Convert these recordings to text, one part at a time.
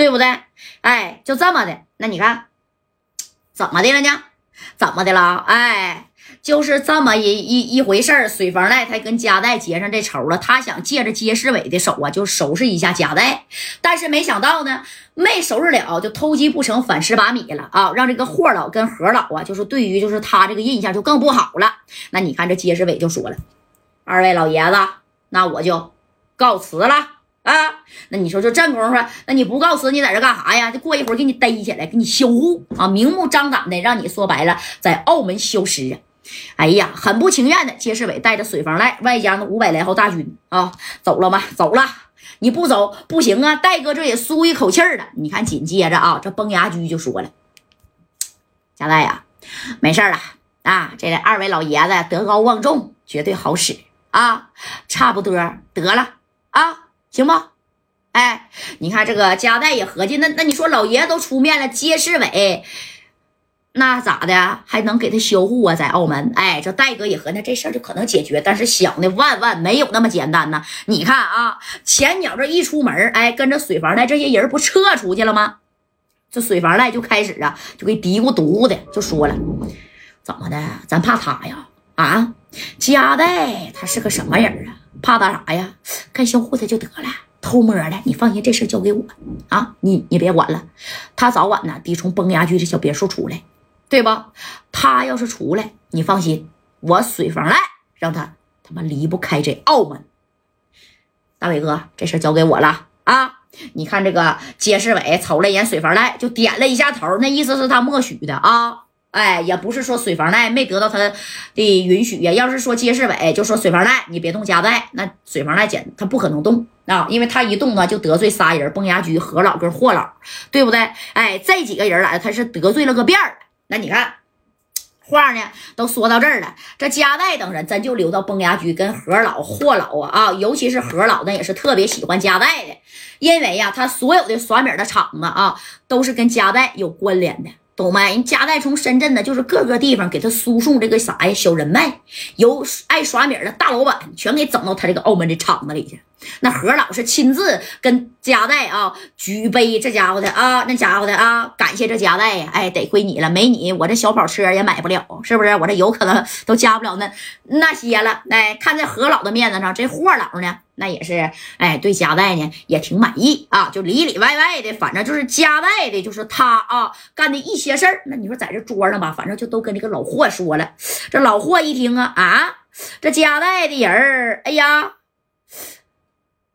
对不对？哎，就这么的。那你看怎么的了呢？怎么的了？哎。就是这么一一一回事儿，水房赖他跟加代结上这仇了，他想借着街世伟的手啊，就收拾一下加代，但是没想到呢，没收拾了，就偷鸡不成反蚀把米了啊，让这个霍老跟何老啊，就是对于就是他这个印象就更不好了。那你看这街世伟就说了，二位老爷子，那我就告辞了啊。那你说就这功夫，那你不告辞，你在这干啥呀？就过一会儿给你逮起来，给你销户啊，明目张胆的让你说白了，在澳门消失啊。哎呀，很不情愿的，街市伟带着水房赖，外加那五百来号大军啊，走了吗？走了，你不走不行啊！戴哥这也舒一口气儿了。你看，紧接着啊，这崩牙驹就说了：“贾戴呀，没事了啊，这二位老爷子德高望重，绝对好使啊，差不多得了啊，行不？哎，你看这个加代也合计，那那你说老爷子都出面了，杰世伟。”那咋的还能给他销户啊？在澳门，哎，这戴哥也和那这事儿就可能解决，但是想的万万没有那么简单呢。你看啊，前鸟这一出门，哎，跟着水房赖这些人不撤出去了吗？这水房赖就开始啊，就给嘀咕嘟咕的，就说了，怎么的？咱怕他呀？啊，加代他是个什么人啊？怕他啥呀？干销户他就得了，偷摸的，你放心，这事交给我啊，你你别管了，他早晚呢得从崩牙驹这小别墅出来。对吧？他要是出来，你放心，我水房赖让他他妈离不开这澳门。大伟哥，这事交给我了啊！你看这个杰世伟瞅了一眼水房赖，就点了一下头，那意思是他默许的啊。哎，也不是说水房赖没得到他的允许呀。要是说杰世伟就说水房赖你别动加代，那水房赖简他不可能动啊，因为他一动呢就得罪仨人：崩牙驹、何老跟霍老，对不对？哎，这几个人来，他是得罪了个遍儿。那你看，话呢都说到这儿了，这加代等人真就留到崩牙驹跟何老、霍老啊啊，尤其是何老，那也是特别喜欢加代的，因为呀，他所有的耍米的厂子啊，都是跟加代有关联的。懂没？人加代从深圳呢，就是各个地方给他输送这个啥呀小人脉，由爱耍米的大老板全给整到他这个澳门的厂子里去。那何老是亲自跟加代啊举杯，这家伙的啊，那家伙的啊，感谢这加代！哎，得亏你了，没你我这小跑车也买不了，是不是？我这有可能都加不了那那些了。哎，看在何老的面子上，这霍老呢？那也是，哎，对加代呢也挺满意啊，就里里外外的，反正就是加代的，就是他啊干的一些事儿。那你说在这桌上吧，反正就都跟这个老霍说了。这老霍一听啊啊，这加代的人儿，哎呀，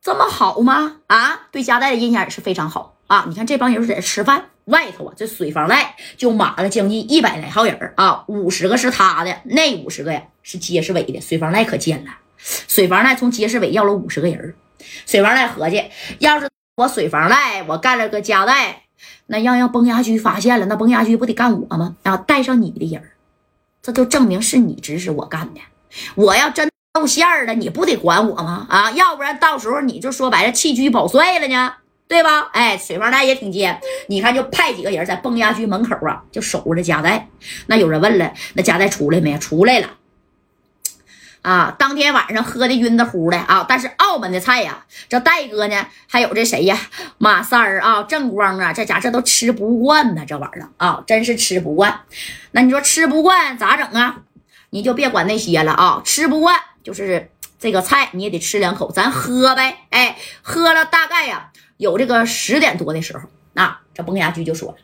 这么好吗？啊，对加代的印象也是非常好啊。你看这帮人在这吃饭，外头啊这水房外就码了将近一百来号人啊，五十个是他的，那五十个呀是杰世伟的。水房赖可见了。水房赖从街市委要了五十个人水房赖合计，要是我水房赖我干了个加代，那让让崩牙驹发现了，那崩牙驹不得干我吗？啊，带上你的人这就证明是你指使我干的。我要真露馅儿了，你不得管我吗？啊，要不然到时候你就说白了弃车保帅了呢，对吧？哎，水房赖也挺尖，你看就派几个人在崩牙驹门口啊，就守着加代。那有人问了，那加代出来没？出来了。啊，当天晚上喝的晕的乎的啊！但是澳门的菜呀，这戴哥呢，还有这谁呀，马三儿啊，正光啊，这家这都吃不惯呢，这玩意儿啊，真是吃不惯。那你说吃不惯咋整啊？你就别管那些了啊，吃不惯就是这个菜你也得吃两口，咱喝呗。哎，喝了大概呀，有这个十点多的时候，那这崩牙驹就说了：“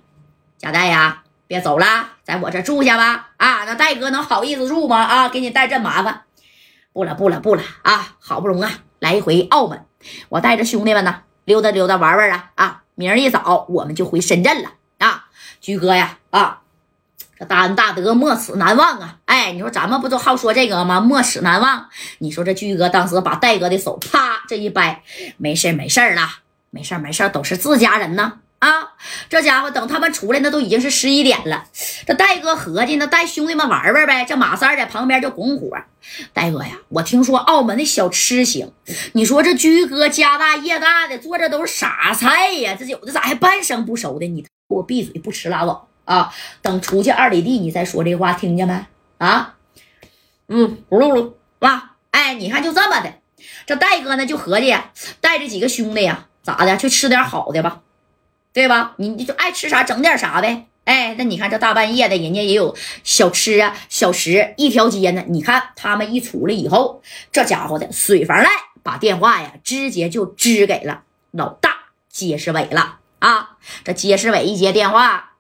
贾代呀，别走了，在我这住下吧。啊，那戴哥能好意思住吗？啊，给你带这麻烦。”不了不了不了啊！好不容易啊，来一回澳门，我带着兄弟们呢溜达溜达玩玩啊啊！明儿一早我们就回深圳了啊！居哥呀啊，这大恩大德没齿难忘啊！哎，你说咱们不都好说这个吗？没齿难忘。你说这居哥当时把戴哥的手啪这一掰，没事没事了，没事没事都是自家人呢。啊，这家伙等他们出来，那都已经是十一点了。这戴哥合计，那带兄弟们玩玩呗。这马三在旁边就拱火。戴哥呀，我听说澳门的小吃行，你说这居哥家大业大的做这都是啥菜呀？这有的咋还半生不熟的？你给我闭嘴，不吃拉倒啊！等出去二里地，你再说这话，听见没？啊，嗯，咕噜噜，哇，哎，你看就这么的。这戴哥呢就合计带着几个兄弟呀，咋的去吃点好的吧。对吧？你你就爱吃啥整点啥呗。哎，那你看这大半夜的，人家也有小吃啊、小食，一条街呢。你看他们一出来以后，这家伙的水房赖把电话呀，直接就支给了老大街世伟了啊。这街世伟一接电话，